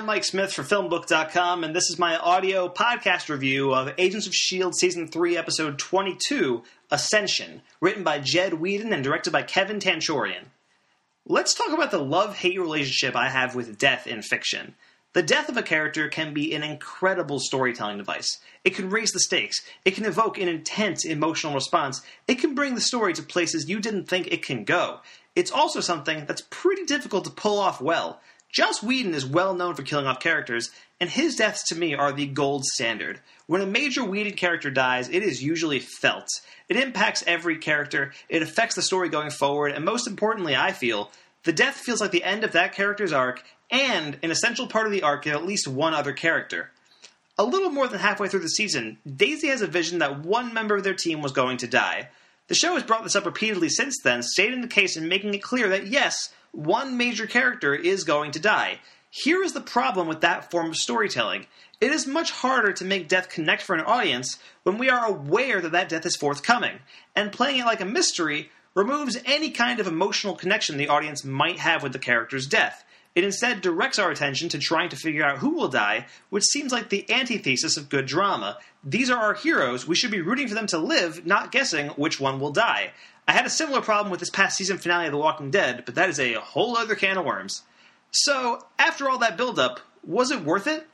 I'm Mike Smith for Filmbook.com, and this is my audio podcast review of Agents of S.H.I.E.L.D. Season 3, Episode 22, Ascension, written by Jed Whedon and directed by Kevin Tancharoen. Let's talk about the love hate relationship I have with death in fiction. The death of a character can be an incredible storytelling device. It can raise the stakes. It can evoke an intense emotional response. It can bring the story to places you didn't think it can go. It's also something that's pretty difficult to pull off well. Joss Whedon is well known for killing off characters, and his deaths to me are the gold standard. When a major Whedon character dies, it is usually felt. It impacts every character, it affects the story going forward, and most importantly, I feel, the death feels like the end of that character's arc and an essential part of the arc of at least one other character. A little more than halfway through the season, Daisy has a vision that one member of their team was going to die. The show has brought this up repeatedly since then, stating the case and making it clear that yes, one major character is going to die. Here is the problem with that form of storytelling. It is much harder to make death connect for an audience when we are aware that that death is forthcoming, and playing it like a mystery removes any kind of emotional connection the audience might have with the character's death. It instead directs our attention to trying to figure out who will die, which seems like the antithesis of good drama. These are our heroes, we should be rooting for them to live, not guessing which one will die. I had a similar problem with this past season finale of The Walking Dead, but that is a whole other can of worms. So, after all that build-up, was it worth it?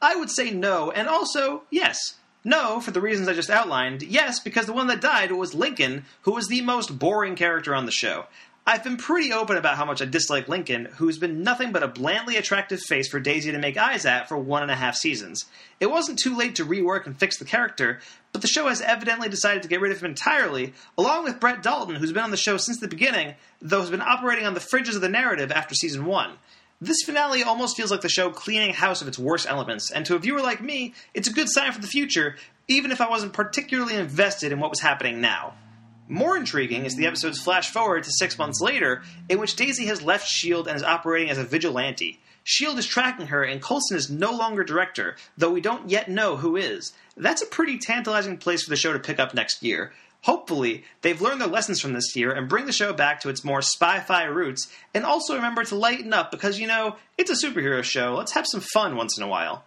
I would say no, and also yes. No, for the reasons I just outlined. Yes, because the one that died was Lincoln, who was the most boring character on the show. I've been pretty open about how much I dislike Lincoln, who's been nothing but a blandly attractive face for Daisy to make eyes at for one and a half seasons. It wasn't too late to rework and fix the character, but the show has evidently decided to get rid of him entirely, along with Brett Dalton, who's been on the show since the beginning, though has been operating on the fringes of the narrative after season one. This finale almost feels like the show cleaning house of its worst elements, and to a viewer like me, it's a good sign for the future, even if I wasn't particularly invested in what was happening now. More intriguing is the episode's flash forward to six months later, in which Daisy has left S.H.I.E.L.D. and is operating as a vigilante. S.H.I.E.L.D. is tracking her, and Coulson is no longer director, though we don't yet know who is. That's a pretty tantalizing place for the show to pick up next year. Hopefully, they've learned their lessons from this year and bring the show back to its more spy fi roots, and also remember to lighten up because, you know, it's a superhero show. Let's have some fun once in a while.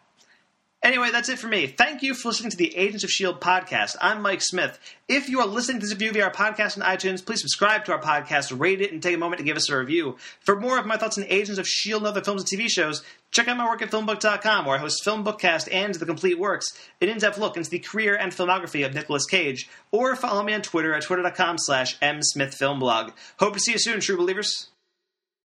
Anyway, that's it for me. Thank you for listening to the Agents of S.H.I.E.L.D. podcast. I'm Mike Smith. If you are listening to this review via our podcast on iTunes, please subscribe to our podcast, rate it, and take a moment to give us a review. For more of my thoughts on Agents of S.H.I.E.L.D. and other films and TV shows, check out my work at filmbook.com, where I host Film Bookcast and The Complete Works, an in-depth look into the career and filmography of Nicolas Cage, or follow me on Twitter at twitter.com slash msmithfilmblog. Hope to see you soon, true believers.